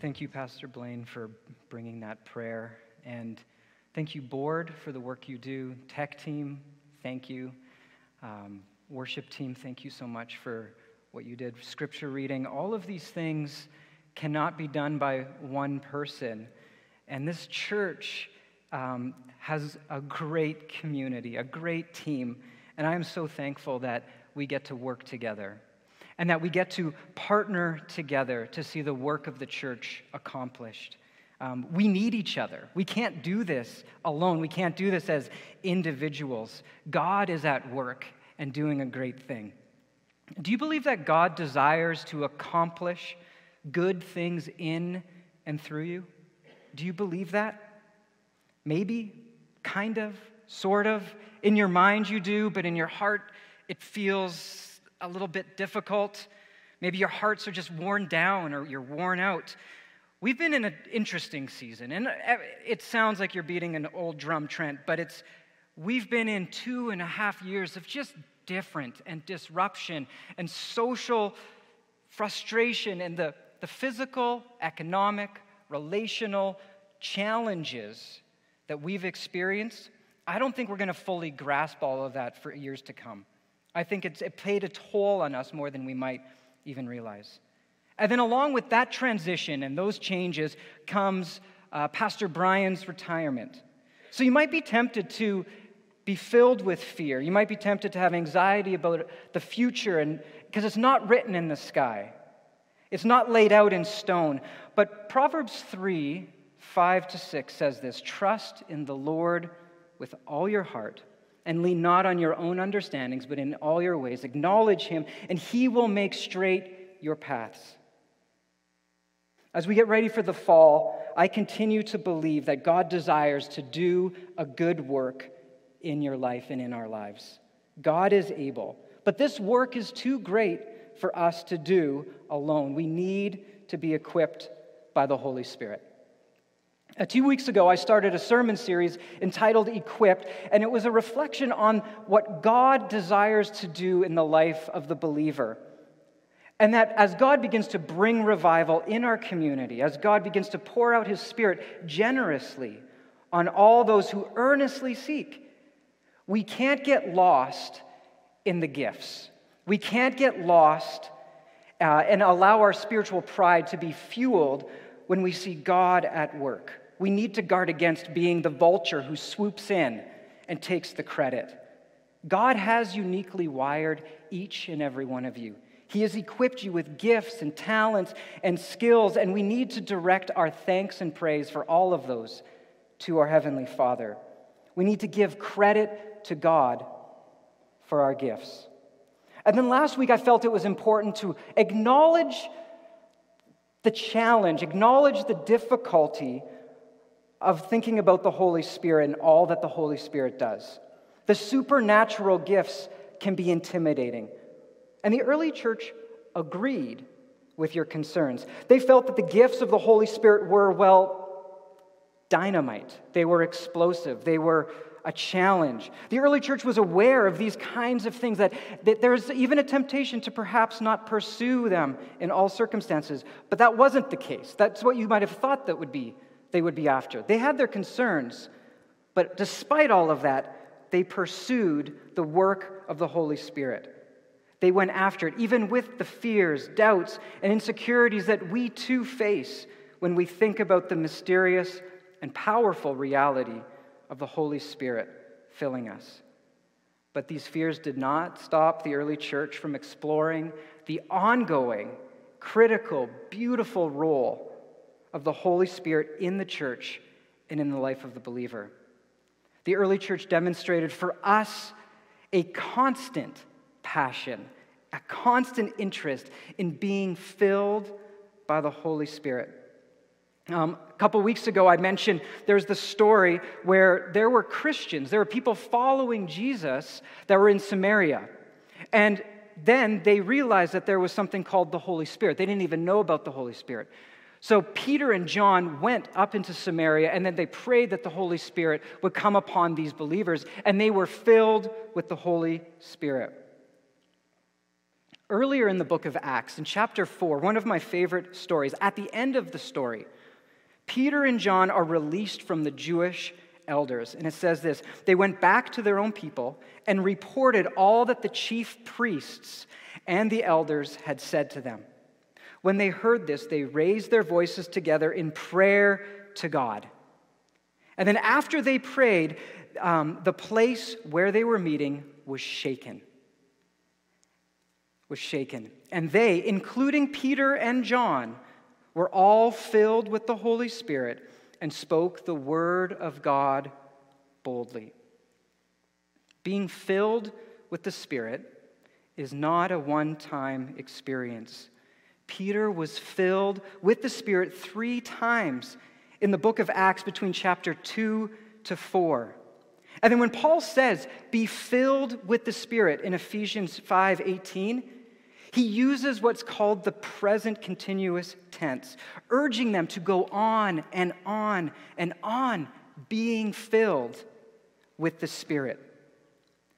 Thank you, Pastor Blaine, for bringing that prayer. And thank you, board, for the work you do. Tech team, thank you. Um, worship team, thank you so much for what you did. Scripture reading, all of these things cannot be done by one person. And this church um, has a great community, a great team. And I am so thankful that we get to work together and that we get to partner together to see the work of the church accomplished. Um, we need each other. We can't do this alone. We can't do this as individuals. God is at work and doing a great thing. Do you believe that God desires to accomplish good things in and through you? Do you believe that? Maybe, kind of, sort of. In your mind, you do, but in your heart, it feels a little bit difficult. Maybe your hearts are just worn down or you're worn out. We've been in an interesting season, and it sounds like you're beating an old drum, Trent, but it's we've been in two and a half years of just different and disruption and social frustration and the, the physical, economic, relational challenges that we've experienced. I don't think we're going to fully grasp all of that for years to come. I think it played a toll on us more than we might even realize. And then, along with that transition and those changes, comes uh, Pastor Brian's retirement. So, you might be tempted to be filled with fear. You might be tempted to have anxiety about the future, and because it's not written in the sky, it's not laid out in stone. But Proverbs 3 5 to 6 says this Trust in the Lord with all your heart and lean not on your own understandings, but in all your ways acknowledge him, and he will make straight your paths. As we get ready for the fall, I continue to believe that God desires to do a good work in your life and in our lives. God is able. But this work is too great for us to do alone. We need to be equipped by the Holy Spirit. Uh, two weeks ago, I started a sermon series entitled Equipped, and it was a reflection on what God desires to do in the life of the believer. And that as God begins to bring revival in our community, as God begins to pour out his spirit generously on all those who earnestly seek, we can't get lost in the gifts. We can't get lost uh, and allow our spiritual pride to be fueled when we see God at work we need to guard against being the vulture who swoops in and takes the credit. God has uniquely wired each and every one of you. He has equipped you with gifts and talents and skills, and we need to direct our thanks and praise for all of those to our Heavenly Father. We need to give credit to God for our gifts. And then last week, I felt it was important to acknowledge the challenge, acknowledge the difficulty of thinking about the Holy Spirit and all that the Holy Spirit does. The supernatural gifts can be intimidating. And the early church agreed with your concerns. They felt that the gifts of the Holy Spirit were, well, dynamite. They were explosive. They were a challenge. The early church was aware of these kinds of things, that, that there's even a temptation to perhaps not pursue them in all circumstances. But that wasn't the case. That's what you might have thought that would be they would be after. They had their concerns, but despite all of that, they pursued the work of the Holy Spirit. They went after it, even with the fears, doubts, and insecurities that we too face when we think about the mysterious and powerful reality of the Holy Spirit filling us. But these fears did not stop the early church from exploring the ongoing, critical, beautiful role of the Holy Spirit in the church and in the life of the believer. The early church demonstrated for us a constant passion, a constant interest in being filled by the Holy Spirit. Um, a couple weeks ago, I mentioned there's the story where there were Christians, there were people following Jesus that were in Samaria. And then they realized that there was something called the Holy Spirit. They didn't even know about the Holy Spirit. So Peter and John went up into Samaria, and then they prayed that the Holy Spirit would come upon these believers, and they were filled with the Holy Spirit. Earlier in the book of Acts, in chapter 4, one of my favorite stories, at the end of the story, Peter and John are released from the Jewish elders. And it says this They went back to their own people and reported all that the chief priests and the elders had said to them. When they heard this, they raised their voices together in prayer to God. And then after they prayed, um, the place where they were meeting was shaken was shaken. And they, including Peter and John, were all filled with the Holy Spirit and spoke the word of God boldly. Being filled with the Spirit is not a one time experience. Peter was filled with the Spirit three times in the book of Acts between chapter 2 to 4. And then when Paul says, be filled with the Spirit in Ephesians 5 18, he uses what's called the present continuous tense, urging them to go on and on and on being filled with the Spirit.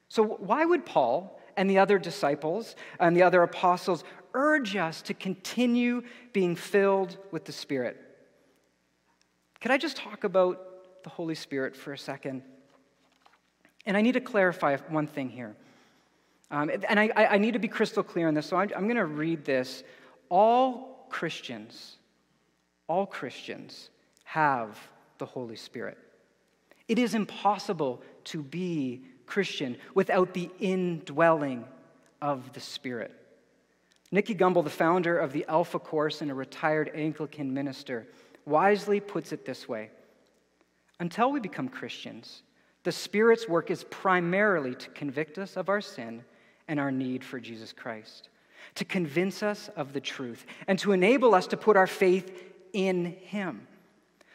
So, why would Paul and the other disciples and the other apostles urge us to continue being filled with the Spirit? Could I just talk about the Holy Spirit for a second? And I need to clarify one thing here. Um, and I, I, need to be crystal clear on this, so I'm, I'm going to read this. All Christians, all Christians have the Holy Spirit. It is impossible to be Christian without the indwelling of the Spirit. Nicky Gumbel, the founder of the Alpha Course and a retired Anglican minister, wisely puts it this way Until we become Christians, the Spirit's work is primarily to convict us of our sin and our need for Jesus Christ, to convince us of the truth, and to enable us to put our faith in Him.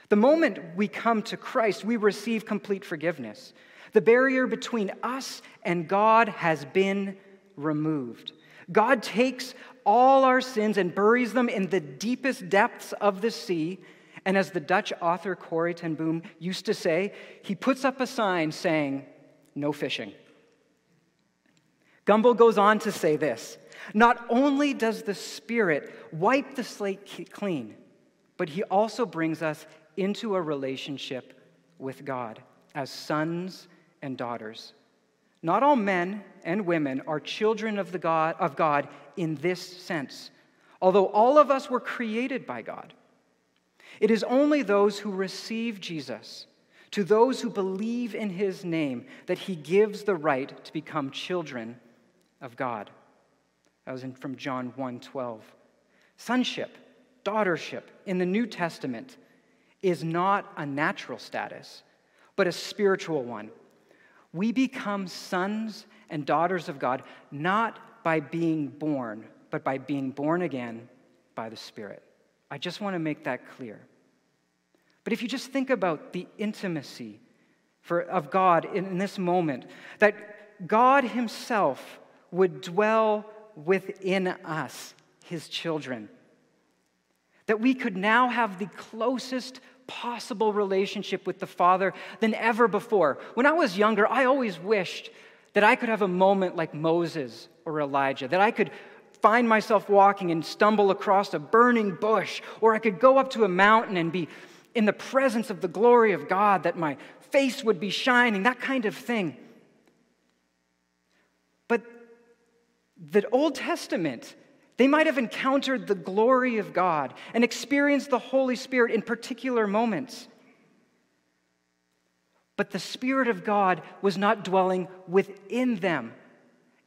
The moment we come to Christ, we receive complete forgiveness. The barrier between us and God has been removed. God takes all our sins and buries them in the deepest depths of the sea. And as the Dutch author Corrie ten Boom used to say, he puts up a sign saying, No fishing. Gumbel goes on to say this Not only does the Spirit wipe the slate clean, but He also brings us into a relationship with God as sons and daughters. Not all men and women are children of, the God, of God in this sense, although all of us were created by God. It is only those who receive Jesus, to those who believe in his name, that he gives the right to become children of God. That was in, from John 1 12. Sonship, daughtership in the New Testament is not a natural status, but a spiritual one. We become sons and daughters of God not by being born, but by being born again by the Spirit. I just want to make that clear. But if you just think about the intimacy for, of God in, in this moment, that God Himself would dwell within us, his children. That we could now have the closest possible relationship with the Father than ever before. When I was younger, I always wished that I could have a moment like Moses or Elijah, that I could find myself walking and stumble across a burning bush, or I could go up to a mountain and be in the presence of the glory of God, that my face would be shining, that kind of thing. But the Old Testament, they might have encountered the glory of God and experienced the Holy Spirit in particular moments. But the Spirit of God was not dwelling within them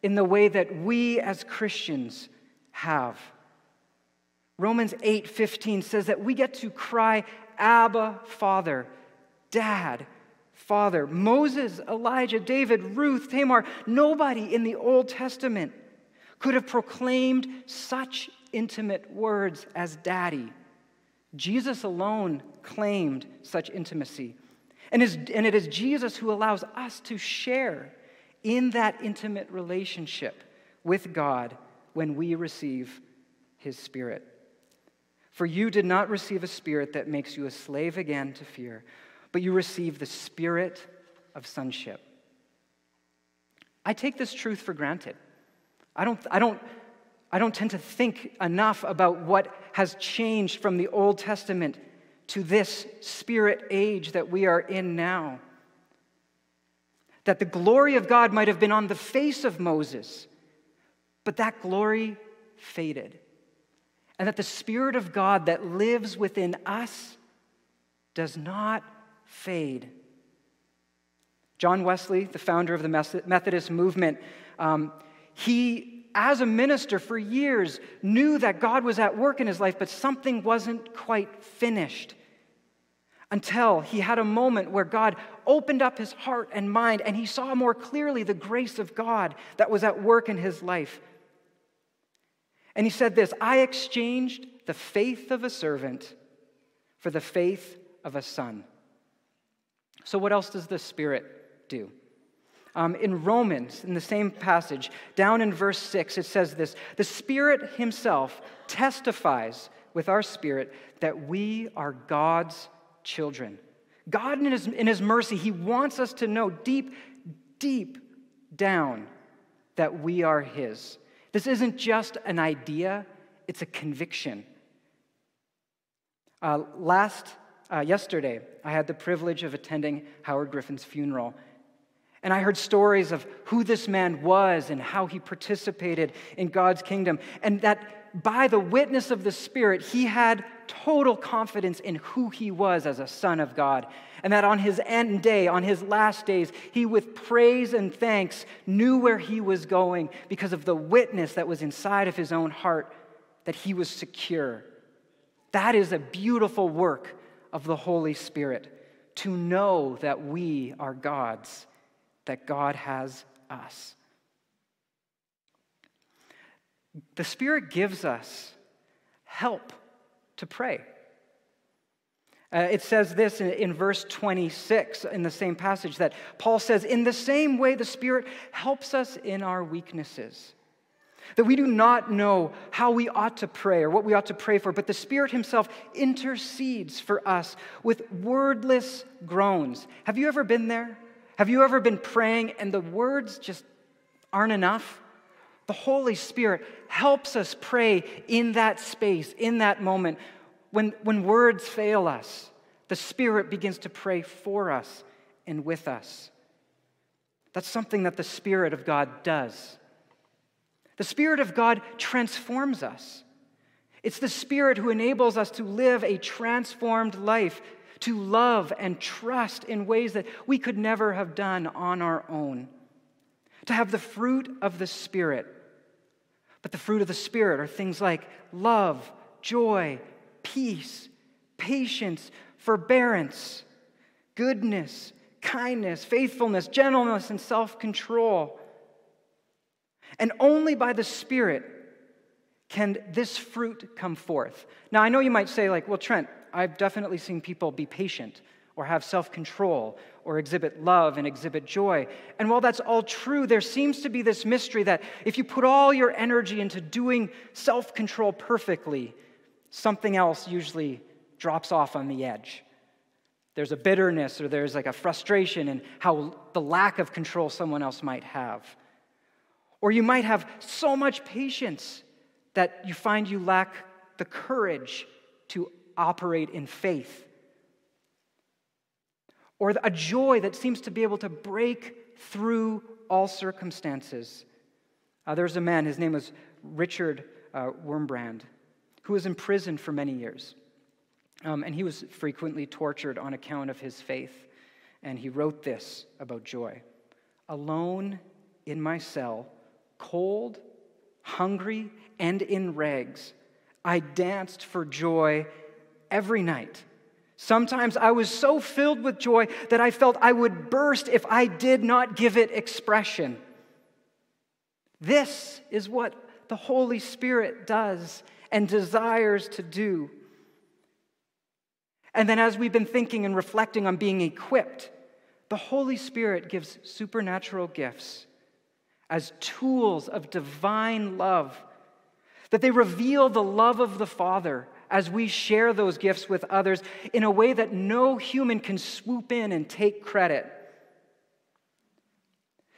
in the way that we as Christians have. Romans 8:15 says that we get to cry Abba, Father, Dad, Father. Moses, Elijah, David, Ruth, Tamar, nobody in the Old Testament could have proclaimed such intimate words as daddy. Jesus alone claimed such intimacy. And, and it is Jesus who allows us to share in that intimate relationship with God when we receive his Spirit. For you did not receive a spirit that makes you a slave again to fear, but you received the spirit of sonship. I take this truth for granted. I don't, I don't I don't tend to think enough about what has changed from the Old Testament to this spirit age that we are in now. That the glory of God might have been on the face of Moses, but that glory faded. And that the Spirit of God that lives within us does not fade. John Wesley, the founder of the Methodist movement, um, he, as a minister for years, knew that God was at work in his life, but something wasn't quite finished until he had a moment where God opened up his heart and mind and he saw more clearly the grace of God that was at work in his life. And he said this I exchanged the faith of a servant for the faith of a son. So, what else does the Spirit do? Um, in Romans, in the same passage, down in verse 6, it says this The Spirit Himself testifies with our spirit that we are God's children. God, in his, in his mercy, He wants us to know deep, deep down that we are His. This isn't just an idea, it's a conviction. Uh, last, uh, yesterday, I had the privilege of attending Howard Griffin's funeral. And I heard stories of who this man was and how he participated in God's kingdom. And that by the witness of the Spirit, he had total confidence in who he was as a son of God. And that on his end day, on his last days, he with praise and thanks knew where he was going because of the witness that was inside of his own heart that he was secure. That is a beautiful work of the Holy Spirit to know that we are God's, that God has us. The Spirit gives us help to pray. Uh, it says this in, in, verse 26 in the same passage that Paul says, In the same way, the Spirit helps us in our weaknesses. That we do not know how we ought to pray or what we ought to pray for, but the Spirit Himself intercedes for us with wordless groans. Have you ever been there? Have you ever been praying and the words just aren't enough? The Holy Spirit helps us pray in that space, in that moment. When, when words fail us, the Spirit begins to pray for us and with us. That's something that the Spirit of God does. The Spirit of God transforms us. It's the Spirit who enables us to live a transformed life, to love and trust in ways that we could never have done on our own, to have the fruit of the Spirit but the fruit of the Spirit are things like love, joy, peace, patience, forbearance, goodness, kindness, faithfulness, gentleness, and self control. And only by the Spirit can this fruit come forth. Now, I know you might say, like, well, Trent, I've definitely seen people be patient or have self control or exhibit love and exhibit joy. And while that's all true, there seems to be this mystery that if you put all your energy into doing self control perfectly, something else usually drops off on the edge. There's a bitterness or there's like a frustration in how the lack of control someone else might have. Or you might have so much patience that you find you lack the courage to operate in faith or a joy that seems to be able to break through all circumstances. Uh, there's a man, his name was Richard uh, Wurmbrand, who was imprisoned for many years. Um, and he was frequently tortured on account of his faith. And he wrote this about joy Alone in my cell, cold, hungry, and in rags, I danced for joy every night Sometimes I was so filled with joy that I felt I would burst if I did not give it expression. This is what the Holy Spirit does and desires to do. And then, as we've been thinking and reflecting on being equipped, the Holy Spirit gives supernatural gifts as tools of divine love, that they reveal the love of the Father as we share those gifts with others in a way that no human can swoop in and take credit.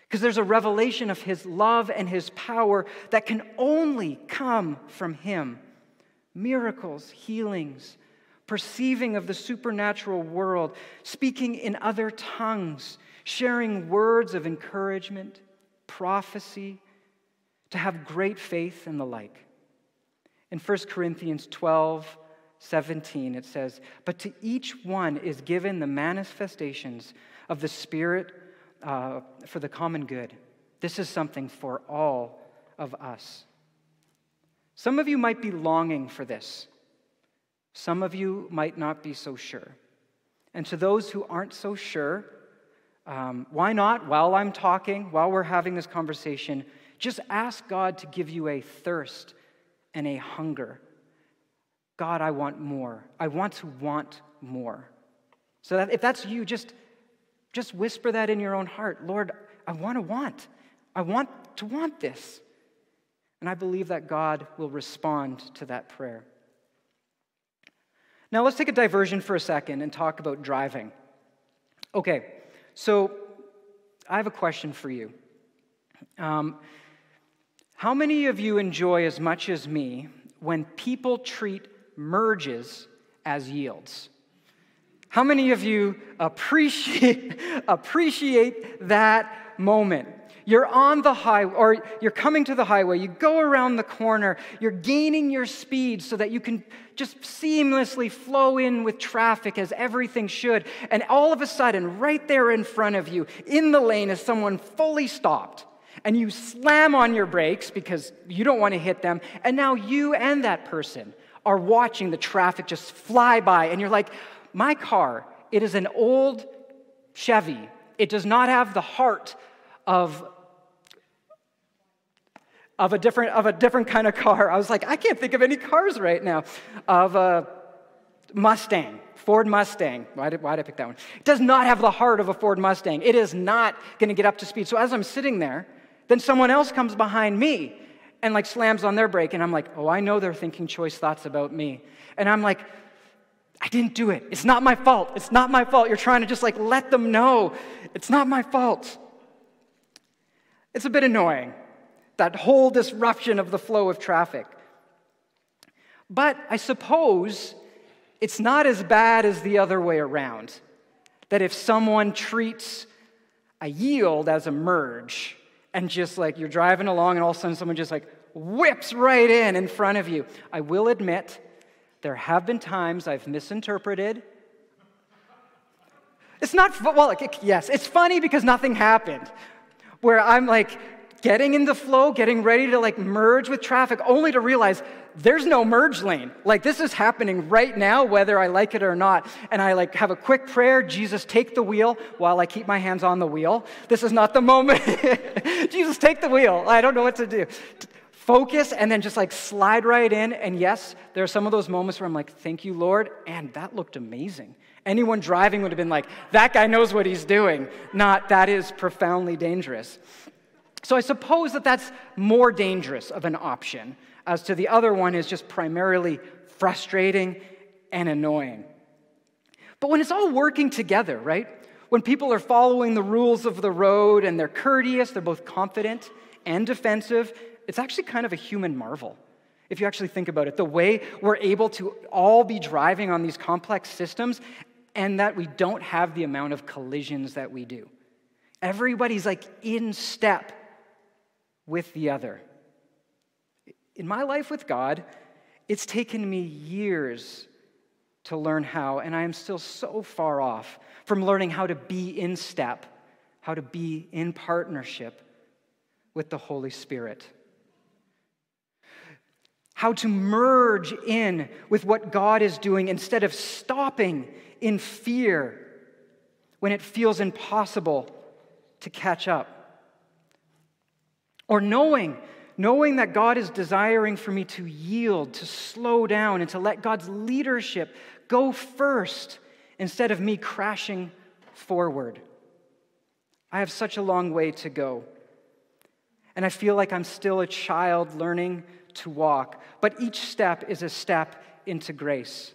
Because there's a revelation of His love and His power that can only come from Him miracles, healings, perceiving of the supernatural world, speaking in other tongues, sharing words of encouragement, prophecy, to have great faith, and the like. In 1 Corinthians 12, 17, it says, But to each one is given the manifestations of the Spirit uh, for the common good. This is something for all of us. Some of you might be longing for this. Some of you might not be so sure. And to those who aren't so sure, um, why not, while I'm talking, while we're having this conversation, just ask God to give you a thirst and a hunger. God, I want more. I want to want more. So that if that's you, just, just whisper that in your own heart. Lord, I want to want. I want to want this. And I believe that God will respond to that prayer. Now, let's take a diversion for a second and talk about driving. Okay, so I have a question for you. Um, how many of you enjoy as much as me when people treat merges as yields? How many of you appreciate, appreciate that moment? You're on the highway, or you're coming to the highway, you go around the corner, you're gaining your speed so that you can just seamlessly flow in with traffic as everything should. And all of a sudden, right there in front of you, in the lane, is someone fully stopped. And you slam on your brakes because you don't want to hit them. And now you and that person are watching the traffic just fly by. And you're like, my car, it is an old Chevy. It does not have the heart of of a different of a different kind of car. I was like, I can't think of any cars right now. Of a Mustang, Ford Mustang. Why did, why did I pick that one? It does not have the heart of a Ford Mustang. It is not going to get up to speed. So as I'm sitting there, then someone else comes behind me and like slams on their brake, and I'm like, oh, I know they're thinking choice thoughts about me. And I'm like, I didn't do it. It's not my fault. It's not my fault. You're trying to just like let them know it's not my fault. It's a bit annoying, that whole disruption of the flow of traffic. But I suppose it's not as bad as the other way around. That if someone treats a yield as a merge, and just like you're driving along, and all of a sudden someone just like whips right in in front of you. I will admit, there have been times I've misinterpreted. It's not, well, yes, it's funny because nothing happened where I'm like getting in the flow, getting ready to like merge with traffic, only to realize there's no merge lane. Like this is happening right now, whether I like it or not. And I like have a quick prayer Jesus, take the wheel while I keep my hands on the wheel. This is not the moment. Jesus, take the wheel. I don't know what to do. Focus and then just like slide right in. And yes, there are some of those moments where I'm like, thank you, Lord. And that looked amazing. Anyone driving would have been like, that guy knows what he's doing, not that is profoundly dangerous. So I suppose that that's more dangerous of an option, as to the other one is just primarily frustrating and annoying. But when it's all working together, right? When people are following the rules of the road and they're courteous, they're both confident and defensive, it's actually kind of a human marvel if you actually think about it, the way we're able to all be driving on these complex systems and that we don't have the amount of collisions that we do. Everybody's like in step with the other. In my life with God, it's taken me years to learn how, and I am still so far off from learning how to be in step, how to be in partnership with the Holy Spirit. How to merge in with what God is doing instead of stopping in fear when it feels impossible to catch up. Or knowing, knowing that God is desiring for me to yield, to slow down, and to let God's leadership go first instead of me crashing forward. I have such a long way to go. And I feel like I'm still a child learning to walk, but each step is a step into grace.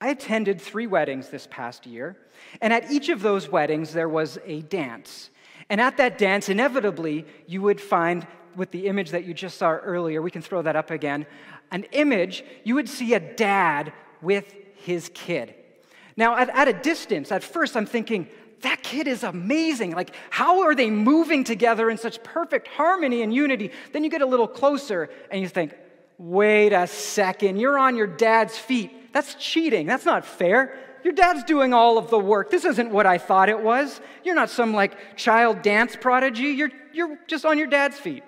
I attended three weddings this past year, and at each of those weddings, there was a dance. And at that dance, inevitably, you would find, with the image that you just saw earlier, we can throw that up again, an image, you would see a dad with his kid. Now, at, at a distance, at first, I'm thinking, that kid is amazing. Like, how are they moving together in such perfect harmony and unity? Then you get a little closer and you think, wait a second, you're on your dad's feet. That's cheating. That's not fair. Your dad's doing all of the work. This isn't what I thought it was. You're not some like child dance prodigy. You're, you're just on your dad's feet.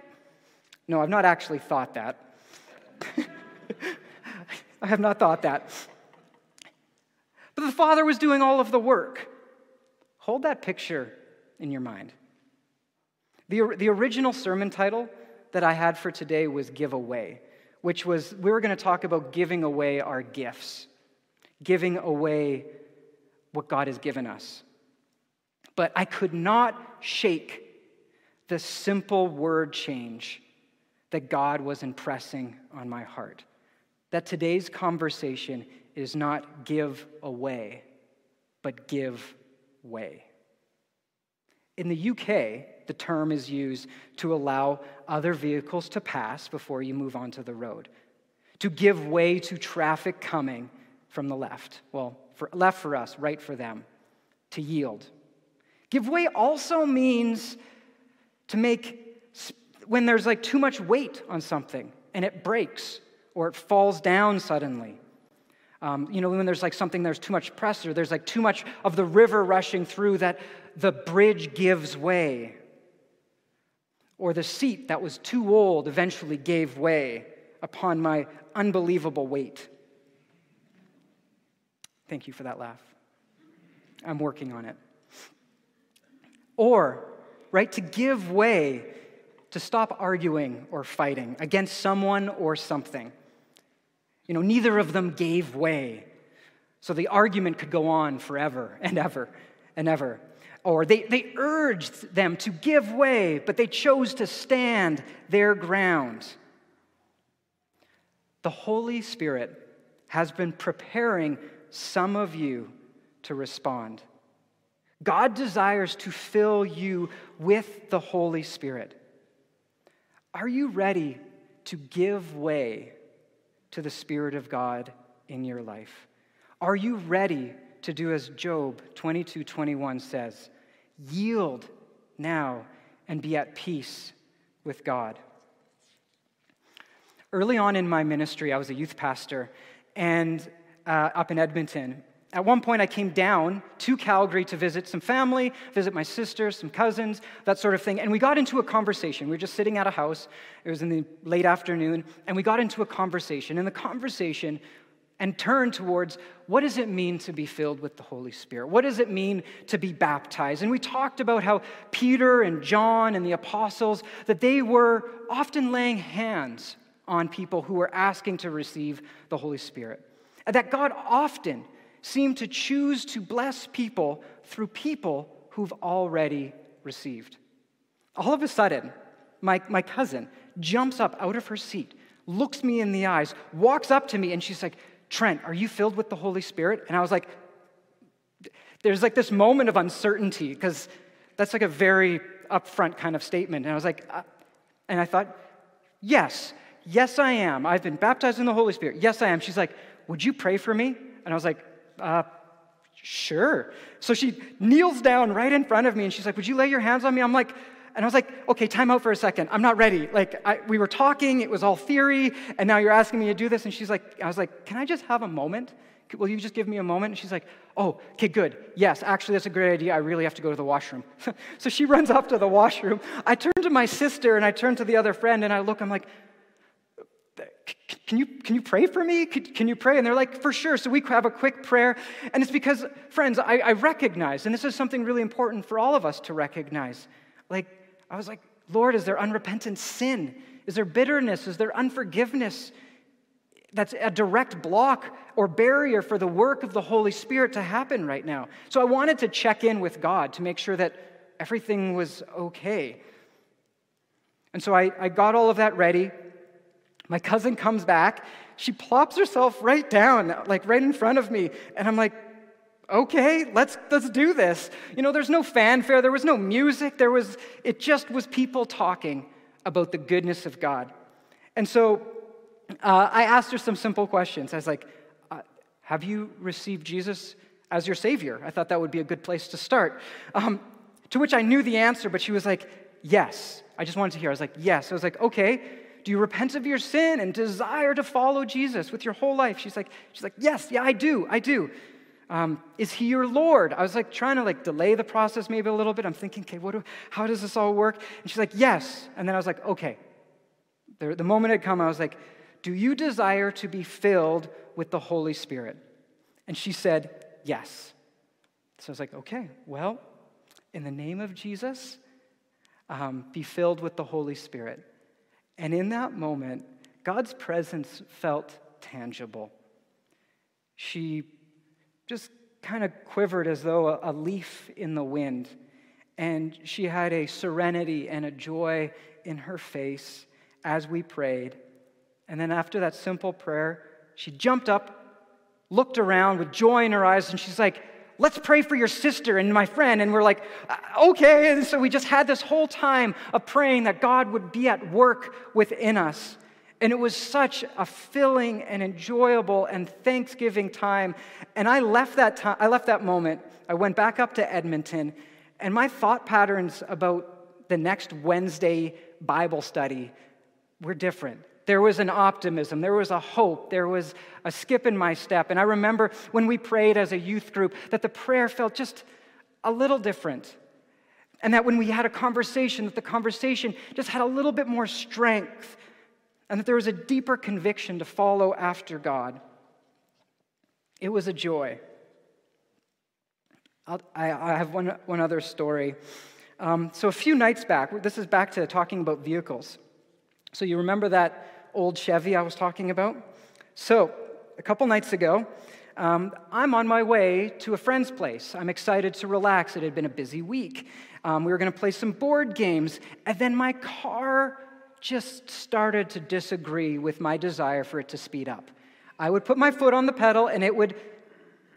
No, I've not actually thought that. I have not thought that. But the father was doing all of the work. Hold that picture in your mind. The, the original sermon title that I had for today was Give Away, which was we were going to talk about giving away our gifts, giving away what God has given us. But I could not shake the simple word change that God was impressing on my heart. That today's conversation is not give away, but give way. In the UK, the term is used to allow other vehicles to pass before you move onto the road, to give way to traffic coming from the left. Well, for, left for us, right for them, to yield. Give way also means to make, when there's like too much weight on something and it breaks or it falls down suddenly. Um, you know, when there's like something, there's too much pressure, there's like too much of the river rushing through that the bridge gives way. Or the seat that was too old eventually gave way upon my unbelievable weight. Thank you for that laugh. I'm working on it. Or, right, to give way, to stop arguing or fighting against someone or something. You know, neither of them gave way. So the argument could go on forever and ever and ever. Or they, they urged them to give way, but they chose to stand their ground. The Holy Spirit has been preparing some of you to respond. God desires to fill you with the Holy Spirit. Are you ready to give way to the Spirit of God in your life? Are you ready to do as Job 22 21 says? Yield now and be at peace with God. Early on in my ministry, I was a youth pastor and uh, up in Edmonton. At one point, I came down to Calgary to visit some family, visit my sisters, some cousins, that sort of thing. And we got into a conversation. We were just sitting at a house. It was in the late afternoon. And we got into a conversation. And the conversation and turned towards what does it mean to be filled with the Holy Spirit? What does it mean to be baptized? And we talked about how Peter and John and the apostles, that they were often laying hands on people who were asking to receive the Holy Spirit. That God often seem to choose to bless people through people who've already received. All of a sudden, my, my cousin jumps up out of her seat, looks me in the eyes, walks up to me, and she's like, Trent, are you filled with the Holy Spirit? And I was like, there's like this moment of uncertainty because that's like a very upfront kind of statement. And I was like, uh, and I thought, yes, yes, I am. I've been baptized in the Holy Spirit. Yes, I am. She's like, would you pray for me? And I was like, uh, sure. So she kneels down right in front of me and she's like, Would you lay your hands on me? I'm like, and I was like, okay, time out for a second. I'm not ready. Like, I, we were talking, it was all theory, and now you're asking me to do this. And she's like, I was like, can I just have a moment? Will you just give me a moment? And she's like, oh, okay, good. Yes, actually, that's a great idea. I really have to go to the washroom. so she runs off to the washroom. I turn to my sister and I turn to the other friend and I look, I'm like, can you, can you pray for me? Can, can, you pray? And they're like, for sure. So we have a quick prayer. And it's because, friends, I, I recognize, and this is something really important for all of us to recognize. Like, I was like, Lord, is there unrepentant sin? Is there bitterness? Is there unforgiveness? That's a direct block or barrier for the work of the Holy Spirit to happen right now. So I wanted to check in with God to make sure that everything was okay. And so I, I got all of that ready. My cousin comes back she plops herself right down, like right in front of me. And I'm like, okay, let's, let's do this. You know, there's no fanfare, there was no music, there was, it just was people talking about the goodness of God. And so uh, I asked her some simple questions. I was like, uh, Have you received Jesus as your Savior? I thought that would be a good place to start. Um, to which I knew the answer, but she was like, Yes. I just wanted to hear. I was like, Yes. I was like, Okay. Do you repent of your sin and desire to follow Jesus with your whole life? She's like, she's like, yes, yeah, I do, I do. Um, is he your Lord? I was like trying to like delay the process maybe a little bit. I'm thinking, okay, what do, how does this all work? And she's like, yes. And then I was like, okay. The, the moment had come, I was like, do you desire to be filled with the Holy Spirit? And she said, yes. So I was like, okay, well, in the name of Jesus, um, be filled with the Holy Spirit. And in that moment, God's presence felt tangible. She just kind of quivered as though a, leaf in the wind. And she had a serenity and a joy in her face as we prayed. And then after that simple prayer, she jumped up, looked around with joy in her eyes, and she's like, Let's pray for your sister and my friend. And we're like, uh, Okay. And so we just had this whole time of praying that God would be at work within us. And it was such a filling and enjoyable and thanksgiving time. And I left that time, I left that moment. I went back up to Edmonton, and my thought patterns about the next Wednesday Bible study were different. There was an optimism, there was a hope, there was a skip in my step. And I remember when we prayed as a youth group that the prayer felt just a little different. And that when we had a conversation, that the conversation just had a little bit more strength, and that there was a deeper conviction to follow after God. It was a joy. I'll, I, have one, one other story. Um, so, a few nights back, this is back to talking about vehicles. So, you remember that old Chevy I was talking about. So, a couple nights ago, um, I'm on my way to a friend's place. I'm excited to relax. It had been a busy week. Um, we were going to play some board games, and then my car just started to disagree with my desire for it to speed up. I would put my foot on the pedal, and it would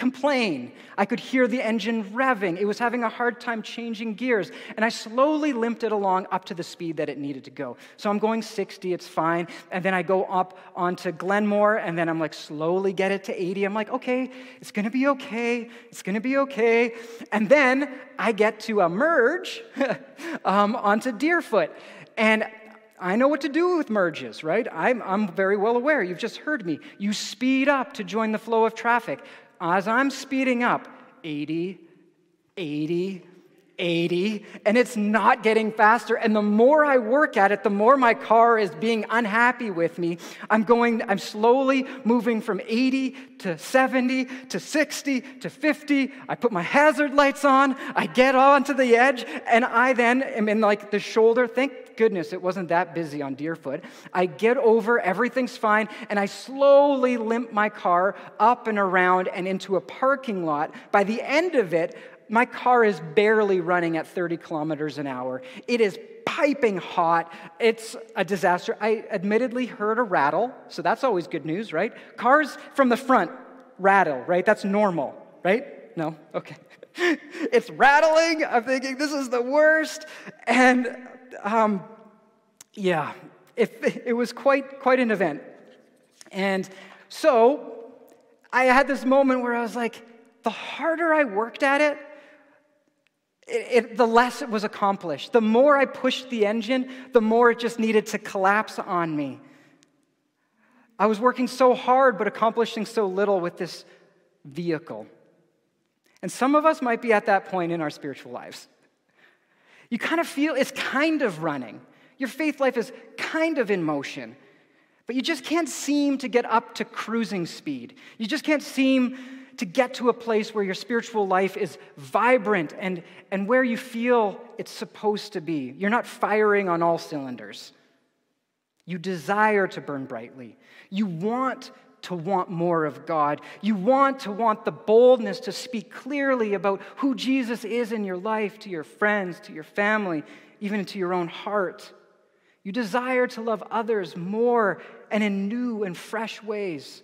complain. I could hear the engine revving. It was having a hard time changing gears. And I slowly limped it along up to the speed that it needed to go. So I'm going 60, it's fine. And then I go up onto Glenmore, and then I'm like, slowly get it to 80. I'm like, okay, it's gonna be okay. It's gonna be okay. And then I get to a merge um, onto Deerfoot. And I know what to do with merges, right? I'm, I'm very well aware. You've just heard me. You speed up to join the flow of traffic as I'm speeding up 80, 80, 80, and it's not getting faster. And the more I work at it, the more my car is being unhappy with me. I'm going, I'm slowly moving from 80 to 70 to 60 to 50. I put my hazard lights on, I get onto the edge, and I then am in like the shoulder. Goodness it wasn't that busy on Deerfoot. I get over, everything's fine, and I slowly limp my car up and around and into a parking lot. By the end of it, my car is barely running at 30 kilometers an hour. It is piping hot. It's a disaster. I admittedly heard a rattle, so that's always good news, right? Cars from the front rattle, right? That's normal, right? No? Okay. it's rattling. I'm thinking, this is the worst. And um, yeah, it, it was quite, quite an event. And so I had this moment where I was like, the harder I worked at it, it, it, the less it was accomplished. The more I pushed the engine, the more it just needed to collapse on me. I was working so hard, but accomplishing so little with this vehicle. And some of us might be at that point in our spiritual lives. You kind of feel it's kind of running. Your faith life is kind of in motion, but you just can't seem to get up to cruising speed. You just can't seem to get to a place where your spiritual life is vibrant and, and where you feel it's supposed to be. You're not firing on all cylinders. You desire to burn brightly. You want to want more of God. You want to want the boldness to speak clearly about who Jesus is in your life to your friends, to your family, even to your own heart. You desire to love others more and in new and fresh ways.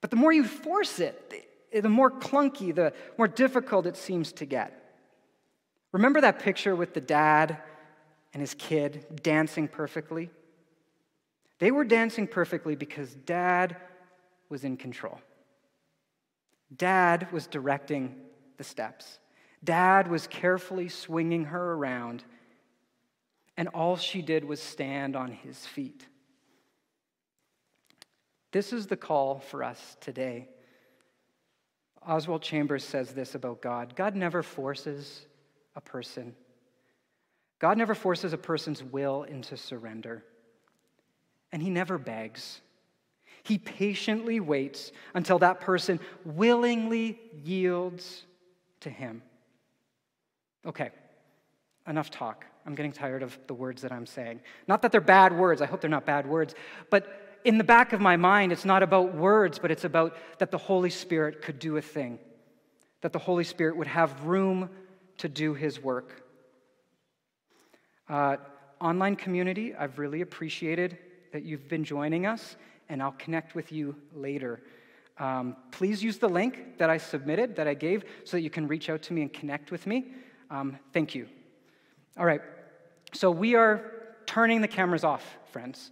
But the more you force it, the more clunky, the more difficult it seems to get. Remember that picture with the dad and his kid dancing perfectly? They were dancing perfectly because dad was in control. Dad was directing the steps. Dad was carefully swinging her around, and all she did was stand on his feet. This is the call for us today. Oswald Chambers says this about God God never forces a person, God never forces a person's will into surrender, and He never begs. He patiently waits until that person willingly yields to Him. Okay, enough talk. I'm getting tired of the words that I'm saying. Not that they're bad words, I hope they're not bad words, but in the back of my mind, it's not about words, but it's about that the Holy Spirit could do a thing, that the Holy Spirit would have room to do his work. Uh, online community, I've really appreciated that you've been joining us, and I'll connect with you later. Um, please use the link that I submitted, that I gave, so that you can reach out to me and connect with me. Um, thank you. All right, so we are turning the cameras off, friends.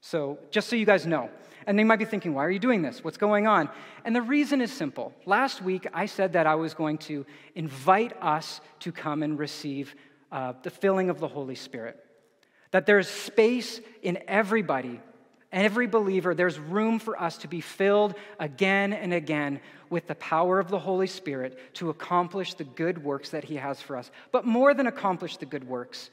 So, just so you guys know. And they might be thinking, why are you doing this? What's going on? And the reason is simple. Last week, I said that I was going to invite us to come and receive uh, the filling of the Holy Spirit. That there's space in everybody, every believer, there's room for us to be filled again and again with the power of the Holy Spirit to accomplish the good works that He has for us. But more than accomplish the good works,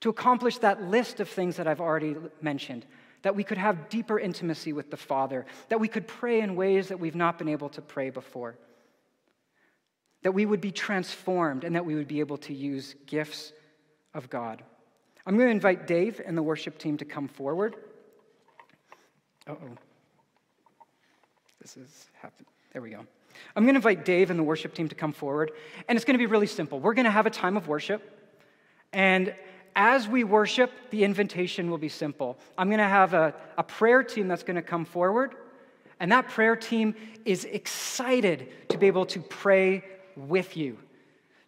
to accomplish that list of things that I've already mentioned that we could have deeper intimacy with the Father, that we could pray in ways that we've not been able to pray before, that we would be transformed, and that we would be able to use gifts of God. I'm going to invite Dave and the worship team to come forward. Oh. This is happening. There we go. I'm going to invite Dave and the worship team to come forward, and it's going to be really simple. We're going to have a time of worship, and as we worship, the invitation will be simple. I'm going to have a, a prayer team that's going to come forward, and that prayer team is excited to be able to pray with you,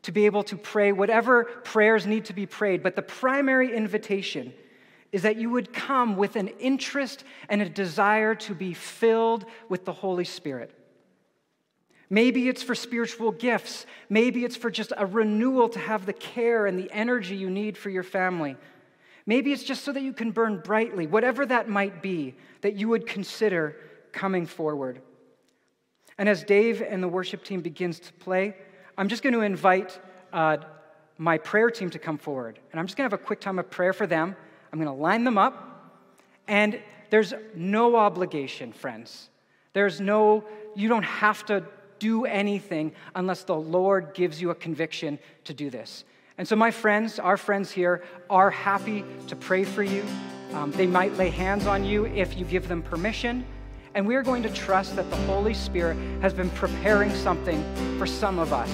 to be able to pray whatever prayers need to be prayed. But the primary invitation is that you would come with an interest and a desire to be filled with the Holy Spirit. Maybe it's for spiritual gifts. Maybe it's for just a renewal to have the care and the energy you need for your family. Maybe it's just so that you can burn brightly, whatever that might be, that you would consider coming forward. And as Dave and the worship team begins to play, I'm just going to invite uh, my prayer team to come forward. And I'm just going to have a quick time of prayer for them. I'm going to line them up. And there's no obligation, friends. There's no, you don't have to do anything unless the Lord gives you a conviction to do this. And so, my friends, our friends here, are happy to pray for you. Um, they might lay hands on you if you give them permission. And we are going to trust that the Holy Spirit has been preparing something for some of us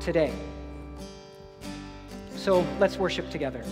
today. So let's worship together.